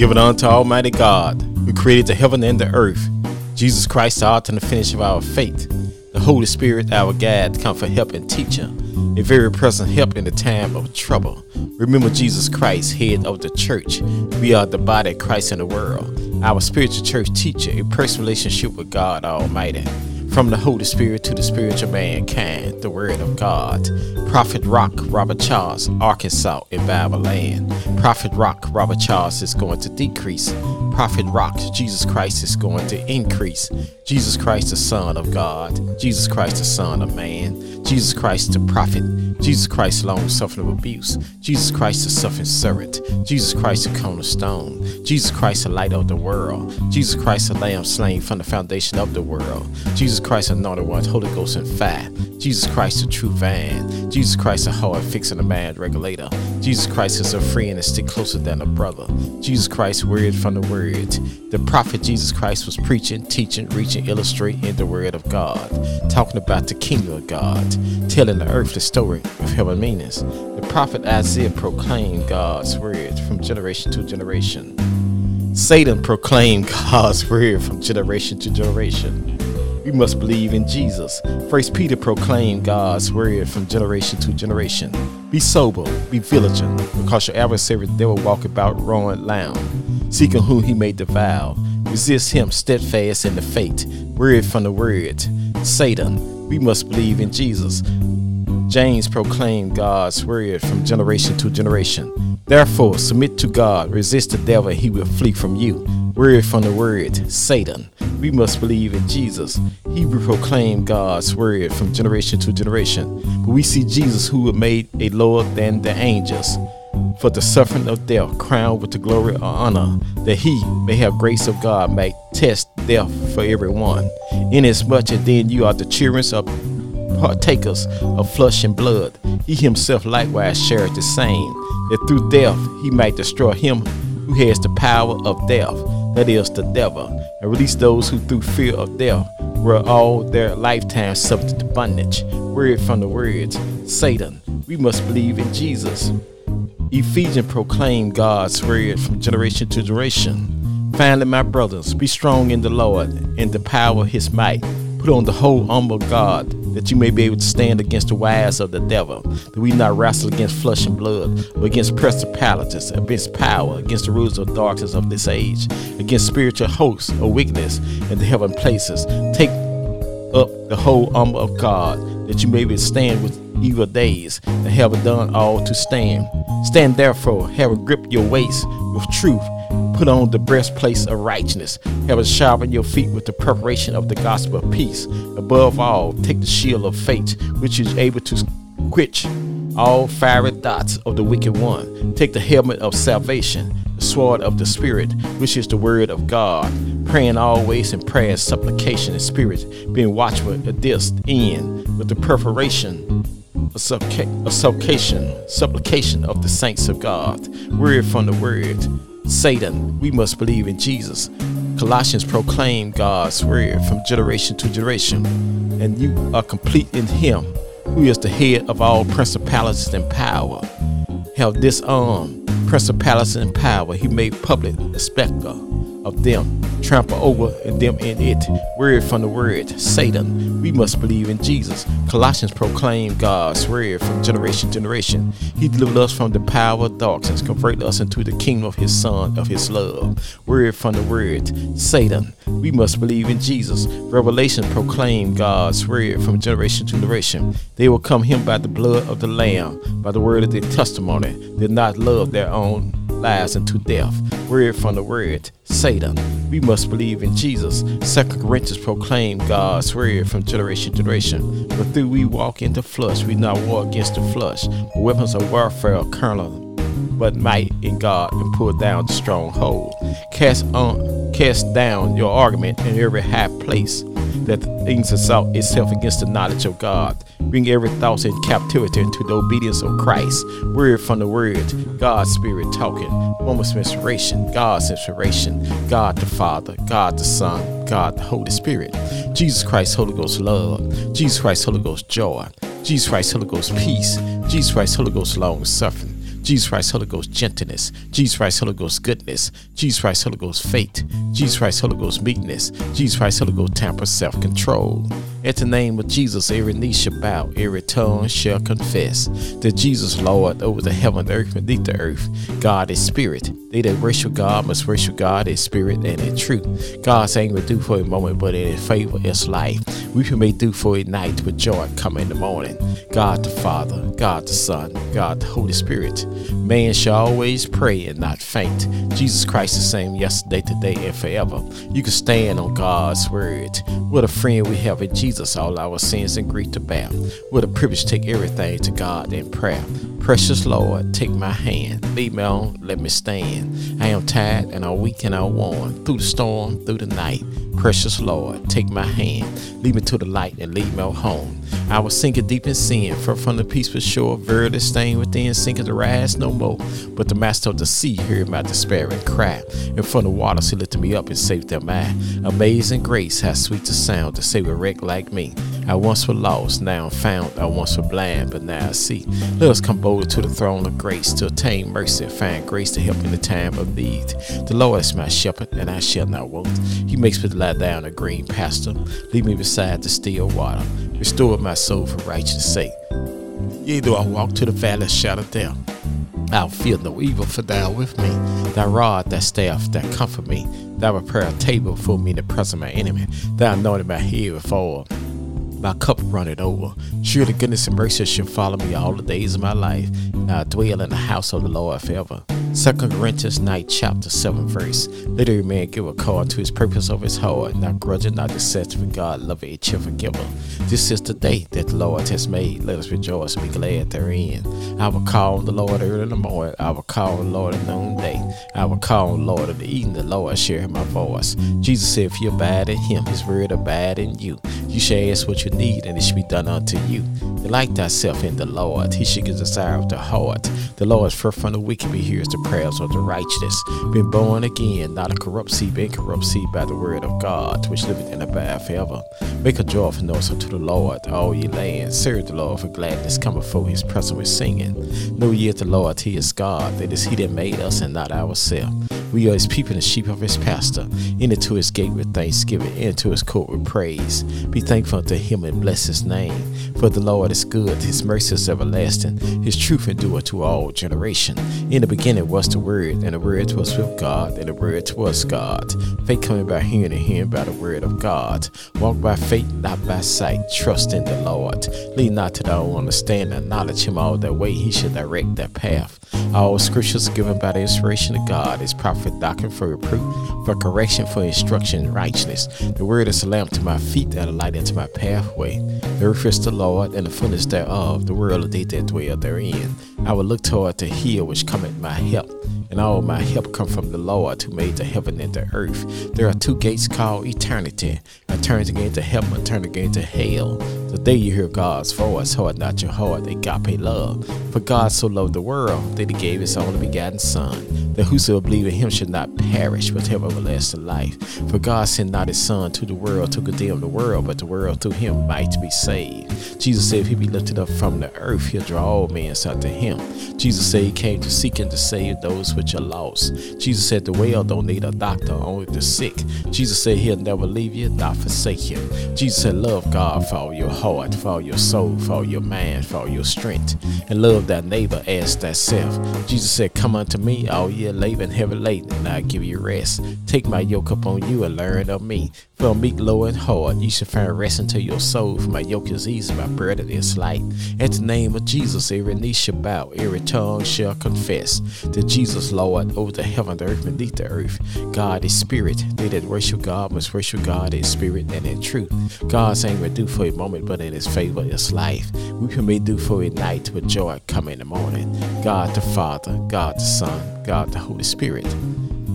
Give it unto Almighty God, who created the heaven and the earth. Jesus Christ, the author and the finish of our faith. The Holy Spirit, our guide, come for help and teacher. A very present help in the time of trouble. Remember Jesus Christ, head of the church. We are the body of Christ in the world. Our spiritual church teacher, a personal relationship with God Almighty. From the Holy Spirit to the spiritual mankind, the Word of God. Prophet Rock, Robert Charles, Arkansas, in land. Prophet Rock, Robert Charles is going to decrease. Prophet Rock, Jesus Christ is going to increase. Jesus Christ, the Son of God. Jesus Christ, the Son of Man. Jesus Christ, the Prophet. Jesus Christ, long suffering of abuse. Jesus Christ, the suffering servant. Jesus Christ, the cornerstone. Jesus Christ, the light of the world. Jesus Christ, the lamb slain from the foundation of the world. Jesus Christ, anointed one, Holy Ghost and fire. Jesus Christ, the true vine. Jesus Christ, a heart fixing the mind regulator. Jesus Christ is a friend and stick closer than a brother. Jesus Christ, word from the word. The prophet Jesus Christ was preaching, teaching, reaching, illustrating the word of God, talking about the kingdom of God, telling the earth the story of heaven meanings. The prophet Isaiah proclaimed God's word from generation to generation. Satan proclaimed God's word from generation to generation. We must believe in Jesus. First Peter proclaimed God's word from generation to generation. Be sober, be vigilant, because your adversary the will walk about roaring loud, seeking whom he may devour. Resist him steadfast in the faith. Word from the word. Satan, we must believe in Jesus. James proclaimed God's word from generation to generation. Therefore, submit to God, resist the devil, and he will flee from you. Word from the word, Satan. We must believe in Jesus. Hebrew proclaimed God's word from generation to generation. But we see Jesus who was made a lower than the angels for the suffering of death, crowned with the glory or honor, that he may have grace of God, may test death for everyone. Inasmuch as then you are the children of partakers of flesh and blood, he himself likewise shared the same, that through death he might destroy him who has the power of death, that is, the devil, and release those who through fear of death were all their lifetime subject to bondage. Word from the words, Satan, we must believe in Jesus. Ephesians proclaim God's word from generation to generation. Finally, my brothers, be strong in the Lord and the power of his might. Put on the whole armor of God, that you may be able to stand against the wiles of the devil. That we not wrestle against flesh and blood, but against principalities, against power, against the rulers of darkness of this age, against spiritual hosts of wickedness in the heaven places. Take up the whole armor of God, that you may be able to stand with evil days, and have done all to stand. Stand therefore, have grip your waist with truth. Put on the breastplate of righteousness. Have a sharpen your feet with the preparation of the gospel of peace. Above all, take the shield of faith, which is able to quench all fiery dots of the wicked one. Take the helmet of salvation, the sword of the Spirit, which is the word of God. Praying always in prayer, supplication, and spirit, being watchful at this end with the preparation of supplication, supplication of the saints of God. Word from the word. Satan, we must believe in Jesus. Colossians proclaim God's word from generation to generation, and you are complete in Him, who is the head of all principalities and power. Have disarmed um, principalities and power. He made public the spectacle of them, trample over them in it. Word from the word, Satan. We must believe in Jesus. Colossians proclaim God's word from generation to generation. He delivered us from the power of darkness, converted us into the kingdom of His Son, of His love. Word from the word, Satan. We must believe in Jesus. Revelation proclaim God's word from generation to generation. They will come Him by the blood of the Lamb, by the word of their testimony. Did not love their own lives unto death. Word from the word, Satan. We must believe in Jesus. Second Corinthians proclaim God's word from generation to generation. But through we walk in the flesh, we not war against the flesh. Weapons of warfare are carnal, but might in God and pull down the stronghold. Cast on, cast down your argument in every high place that things exalt itself against the knowledge of God. Bring every thought in captivity into the obedience of Christ. Word from the word, God's spirit talking. Moments of inspiration, God's inspiration, God the Father, God the Son, God the Holy Spirit. Jesus Christ, Holy Ghost love. Jesus Christ, Holy Ghost joy. Jesus Christ, Holy Ghost peace. Jesus Christ, Holy Ghost long suffering. Jesus Christ, Holy Ghost, gentleness. Jesus Christ, Holy Ghost, goodness. Jesus Christ, Holy Ghost, faith. Jesus Christ, Holy Ghost, meekness. Jesus Christ, Holy Ghost, temper, self control. At the name of Jesus, every knee shall bow, every tongue shall confess that Jesus, Lord, over the heaven, earth, beneath the earth. God is spirit. They that worship God must worship God in spirit and in truth. God's anger do for a moment, but in favor is life. We may do for a night, but joy come in the morning. God the Father, God the Son, God the Holy Spirit. Man shall always pray and not faint. Jesus Christ the same yesterday, today, and forever. You can stand on God's word. What a friend we have in Jesus, all our sins and grief to bear. What a privilege take everything to God in prayer. Precious Lord, take my hand, lead me on, let me stand. I am tired and I'm weak and I'm worn through the storm, through the night. Precious Lord, take my hand, lead me to the light and lead me home. I was sinking deep in sin, far from the peaceful shore, verily staying within, sinking to rise no more. But the master of the sea heard my despairing cry. And from the waters he lifted me up and saved them I. Amazing grace, how sweet the sound to save a wreck like me. I once was lost, now I'm found. I once was blind, but now I see. Let us come boldly to the throne of grace to attain mercy and find grace to help in the time of need. The Lord is my shepherd, and I shall not want. He makes me lie down a green pasture, lead me beside the still water, restore my soul for righteousness' sake. Yea, though I walk to the valley of shadow death, I'll fear no evil, for thou with me. Thy rod, thy staff, that comfort me. Thou prepare a table for me in the presence of my enemy. Thou anointed my head with oil my cup runneth over. Surely goodness and mercy shall follow me all the days of my life, and I dwell in the house of the Lord forever. Second Corinthians 9, chapter 7, verse. Let every man give a call to his purpose of his heart, not grudging, not with God, love a cheerful giver. This is the day that the Lord has made. Let us rejoice and be glad therein. I will call on the Lord early in the morning. I will call on the Lord at noonday. I will call on the Lord in the evening. The Lord share my voice. Jesus said, If you abide in him, his word abide in you. You shall ask what you need, and it shall be done unto you. Delight thyself in the Lord. He shall give desire of the heart. The Lord is free from the wicked, but hears the prayers of the righteous. Been born again, not a corrupt seed, but incorrupt seed by the word of God, which liveth in abide forever. Make a joyful noise unto the Lord, all ye lands. Serve the Lord for gladness. Come before his presence with singing. Know ye the Lord, he is God. That is he that made us and not ourselves. We are his people and sheep of his pastor. Enter to his gate with thanksgiving, into his court with praise. Be thankful unto him and bless his name. For the Lord is good, his mercy is everlasting, his truth endure to all generation. In the beginning was the Word, and the Word was with God, and the Word was God. Faith coming by hearing, and hearing by the Word of God. Walk by faith, not by sight. Trust in the Lord. Lean not to thy own understanding. Acknowledge him all that way. He should direct that path. All scriptures given by the inspiration of God is prophet doctrine for reproof, for correction, for instruction in righteousness. The word is a lamp to my feet and a light into my pathway. The earth is the Lord and the fullness thereof, the world of they that dwell therein. I will look toward the hill which cometh my help and all my help come from the Lord who made the heaven and the earth. There are two gates called eternity. I turn again to heaven, I turn again to hell. The day you hear God's voice, hold not your heart, agape love. For God so loved the world that he gave his only begotten Son, that whosoever believe in him should not perish, but have everlasting life. For God sent not his Son to the world to condemn the world, but the world through him might be saved. Jesus said, if he be lifted up from the earth, he'll draw all men unto him. Jesus said he came to seek and to save those which are lost. Jesus said the well don't need a doctor, only the sick. Jesus said he'll never leave you, not forsake you. Jesus said love God for all your heart, for all your soul, for all your mind, for all your strength. And love thy neighbor as thyself. Jesus said, Come unto me, all ye labor and heavy laden, and I'll give you rest. Take my yoke upon you and learn of me. For meek, low, and hard, you shall find rest unto your soul. For my yoke is easy, my burden is light. At the name of Jesus, every knee shall bow, every tongue shall confess that Jesus, Lord, over the heaven, the earth, beneath the earth. God is spirit. They that worship God must worship God in spirit and in truth. God's anger do for a moment, but in his favor is life. We can do for a night, but joy come in the morning. God the Father, God the Son, God the Holy Spirit.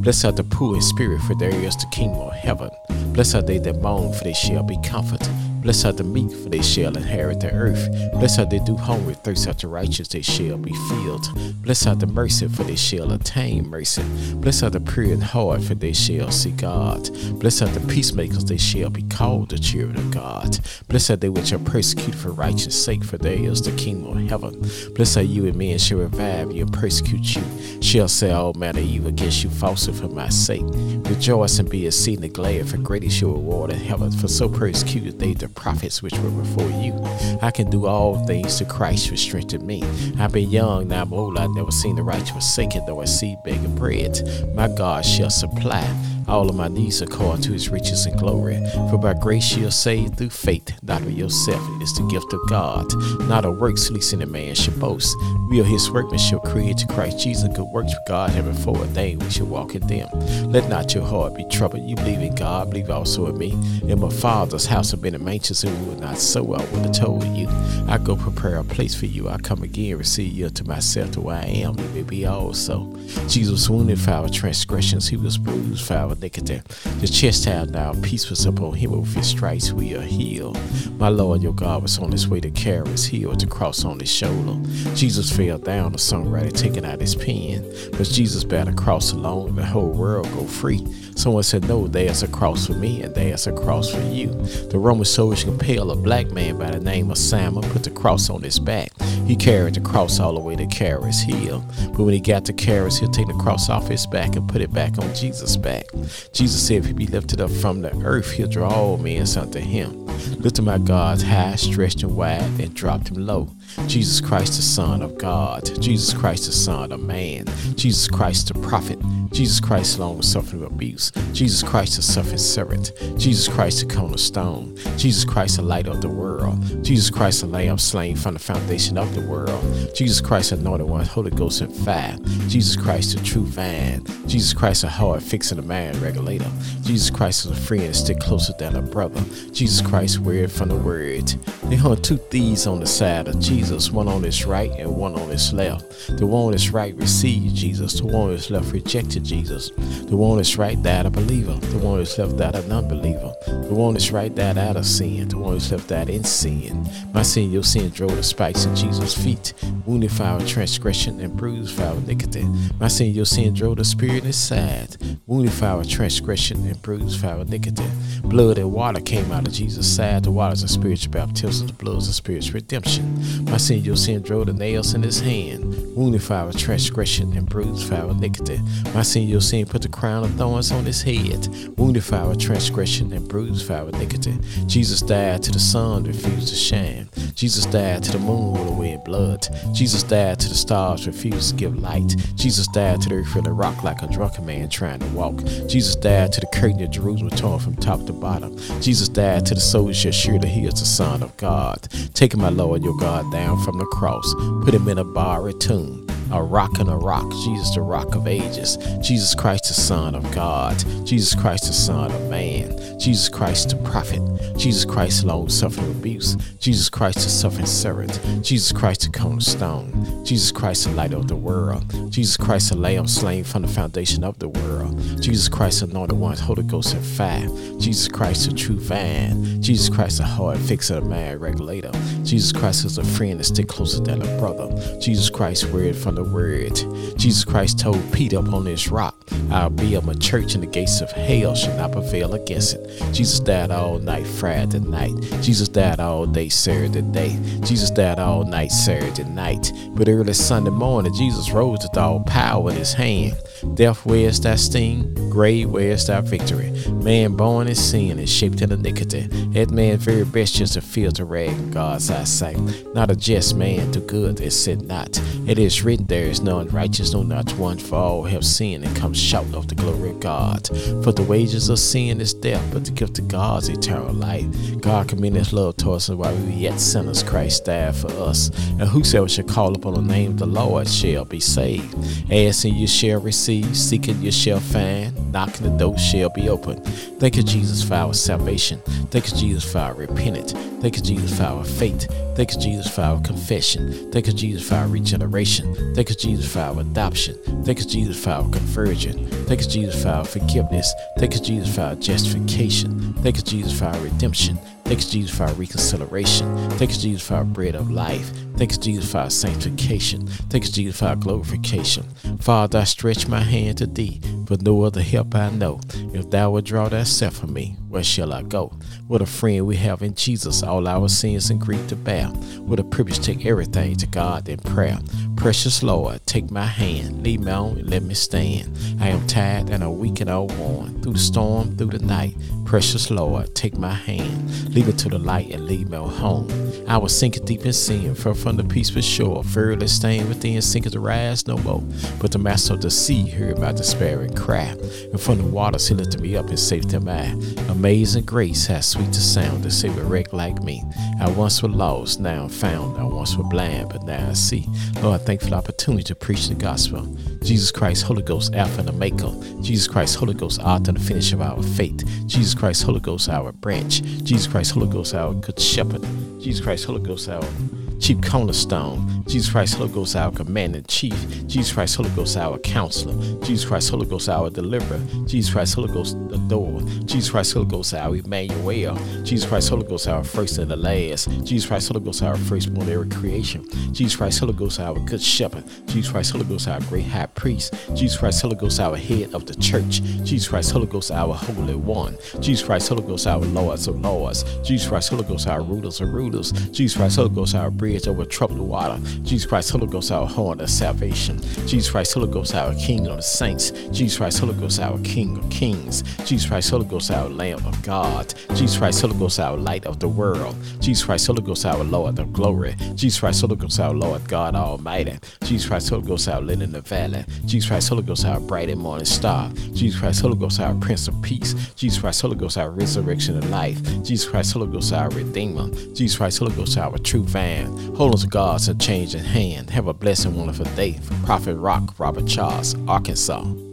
Blessed are the poor in spirit, for there is the kingdom of heaven. Blessed are they that mourn, for they shall be comforted. Blessed are the meek, for they shall inherit the earth. Blessed are they do hunger, thirst after righteous, they shall be filled. Blessed are the mercy, for they shall attain mercy. Blessed are the pure in heart, for they shall see God. Blessed are the peacemakers, they shall be called the children of God. Blessed are they which are persecuted for righteousness' sake, for theirs the kingdom of heaven. Blessed are you and men shall revive you and persecute you, shall say all manner evil against you falsely for my sake. Rejoice and be exceedingly glad, for great is your reward in heaven. For so persecuted they the prophets which were before you. I can do all things to Christ who strengthened me. I've been young, now I'm old. I've never seen the righteous forsaken, though I see begging bread. My God shall supply all of my needs according to his riches and glory. For by grace you are saved through faith, not of yourself. It is the gift of God, not of works, lest any man should boast. We are his workmanship created to Christ Jesus, good works for God have before ordained, we should walk in them. Let not your heart be troubled. You believe in God, believe also in me. In my Father's house have been a mansions, and we would not so I would have told you. I go prepare a place for you. I come again, receive you to myself to where I am, you may be also. Jesus wounded for our transgressions, he was bruised for our iniquity. The chastisement now peace was upon him, with his stripes we are healed. My Lord, your God was on his way to carry his heel to cross on his shoulder. Jesus fell down, the songwriter taking out his pen. But Jesus bare the cross alone, and the whole world go free. Someone said, No, there's a cross for me, and there's a cross for you. The Roman soldiers compelled a black man by the name of Simon, put the cross on his back. He carried the cross all the way to Caris Hill. But when he got to Caris, he'll take the cross off his back and put it back on Jesus' back. Jesus said, If he be lifted up from the earth, he'll draw all men unto him. Lifted my God high, stretched and wide, and dropped him low. Jesus Christ, the Son of God. Jesus Christ, the Son of Man. Jesus Christ, the prophet. Jesus Christ, long suffering abuse. Jesus Christ, the suffering servant. Jesus Christ, the cornerstone. Jesus Christ, the light of the world. Jesus Christ, the lamb slain from the foundation of the world. Jesus Christ, the anointed one, Holy Ghost and fire. Jesus Christ, the true vine. Jesus Christ, a heart fixing a man regulator. Jesus Christ is a friend stick closer than a brother. Jesus Christ, word from the word. They hung two thieves on the side of Jesus, one on his right and one on his left. The one on his right received Jesus, the one on his left rejected Jesus. The one on his right died a believer, the one on his left died a non-believer. The one on his right died out of sin, the one on his left died in sin. My sin, your sin drove the spikes in Jesus' feet, wounded for our transgression and bruised for our iniquity. My sin, your sin drove the spirit in his side, wounded for our transgression and bruised for our iniquity. Blood and water came out of Jesus' side. The water is a spiritual baptism, the blood a spiritual redemption. My sin, your drove the nails in his hand, wounded for our transgression and bruised for our iniquity. My sin, your sin put the crown of thorns on his head, wounded for our transgression and bruised for our iniquity. Jesus died to the sun, refused to shine. Jesus died to the moon, rolled away in blood. Jesus died to the stars, refused to give light. Jesus died to the earth, the rock like a drunken man trying to walk. Jesus died to the curtain of Jerusalem torn from top to bottom. Jesus died to the soldier, that he is the Son of God. Taking my Lord, your God, down from the cross, put him in a borrowed tomb a rock and a rock. Jesus, the rock of ages. Jesus Christ, the Son of God. Jesus Christ, the Son of Man. Jesus Christ, the prophet. Jesus Christ, long suffering abuse. Jesus Christ, the suffering servant. Jesus Christ, the cornerstone. Jesus Christ, the light of the world. Jesus Christ, the lamb slain from the foundation of the world. Jesus Christ, anointed one, Holy Ghost and fire. Jesus Christ, the true vine. Jesus Christ, the heart fixer, man regulator. Jesus Christ is a friend that stick closer than a brother. Jesus Christ, word from the word. Jesus Christ told Peter upon this rock, I'll be of my church, and the gates of hell shall not prevail against it. Jesus died all night, Friday night. Jesus died all day, Saturday day. Jesus died all night, Saturday night. But early Sunday morning, Jesus rose with all power in his hand. Death, where's that sting? Grave, where's that victory? Man born in sin is shaped in iniquity. That man very best just a filter rag in God's eyesight. Not a just man do good, it said not. It is written, there is none righteous, no not one, for all have sinned and come short of the glory of God. For the wages of sin is death, but the gift of God is eternal life. God commended his love towards us while we were yet sinners, Christ died for us. And whosoever shall call upon the name of the Lord shall be saved. Asking you shall receive, seeking you shall find, knocking the door shall be opened. Thank you, Jesus, for our salvation. Thank you, Jesus, for our repentance. Thank you, Jesus, for our faith. Thank you, Jesus, for our confession. Thank you, Jesus, for our regeneration. Thank you, Jesus, for our adoption. Thank you, Jesus, for our conversion. Thank you, Jesus, for our forgiveness. Thank you, Jesus, for our justification. Thank you, Jesus, for our redemption. Thank you, Jesus, for our reconciliation. Thank you, Jesus, for our bread of life. Thank you, Jesus, for our sanctification. Thank you, Jesus, for our glorification. Father, I stretch my hand to thee, for no other help I know. If thou wilt draw thyself from me, where shall I go? What a friend we have in Jesus, all our sins and grief to bear. What a privilege to take everything to God in prayer. Precious Lord, take my hand, lead me on and let me stand. I am tired and I'm weak and all worn. Through the storm, through the night, precious Lord, take my hand, lead me to the light and lead me home. I was sinking deep in sin, far from the peace peaceful shore, fearless staying within, sinking to rise no more. But the master of the sea heard my despairing cry, and from the waters he lifted me up and saved him I. Amazing grace, how sweet the sound to save a wreck like me. I once was lost, now I'm found. I once was blind, but now I see. Lord, thank for opportunity to preach the gospel. Jesus Christ, Holy Ghost, Alpha and Omega. Jesus Christ, Holy Ghost, author and finish of our faith. Jesus Christ, Holy Ghost, our branch. Jesus Christ, Holy Ghost, our good shepherd. Jesus Christ, Holy Ghost, our chief cornerstone. Jesus Christ, Holy Ghost, our commander chief. Jesus Christ, Holy Ghost, our counselor. Jesus Christ, Holy Ghost, our deliverer. Jesus Christ, Holy Ghost, the door. Jesus Christ, Holy Ghost, our Emmanuel. Jesus Christ, Holy Ghost, our first and the last. Jesus Christ, Holy Ghost, our firstborn every creation. Jesus Christ, Holy Ghost, our good shepherd. Jesus Christ, Holy Ghost, our great high priest. Jesus Christ, Holy Ghost, our head of the church. Jesus Christ, Holy Ghost, our holy one. Jesus Christ, Holy Ghost, our lords of lords. Jesus Christ, Holy Ghost, our rulers of rulers. Jesus Christ, Holy Ghost, our bridge over troubled water. Jesus Christ, Holy Ghost, our horn of salvation. Jesus Christ, Holy Ghost, our King of the saints. Jesus Christ, Holy Ghost, our King of kings. Jesus Christ, Holy Ghost, our Lamb of God. Jesus Christ, Holy Ghost, our light of the world. Jesus Christ, Holy Ghost, our Lord of glory. Jesus Christ, Holy Ghost, our Lord God Almighty. Jesus Christ, Holy Ghost, our lily in the valley. Jesus Christ, Holy Ghost, our bright and morning star. Jesus Christ, Holy Ghost, our Prince of Peace. Jesus Christ, Holy Ghost, our resurrection and life. Jesus Christ, Holy Ghost, our Redeemer. Jesus Christ, Holy Ghost, our true vine. Holiness God's a change in hand. Have a blessed, wonderful day. From Prophet Rock, Robert Charles, Arkansas.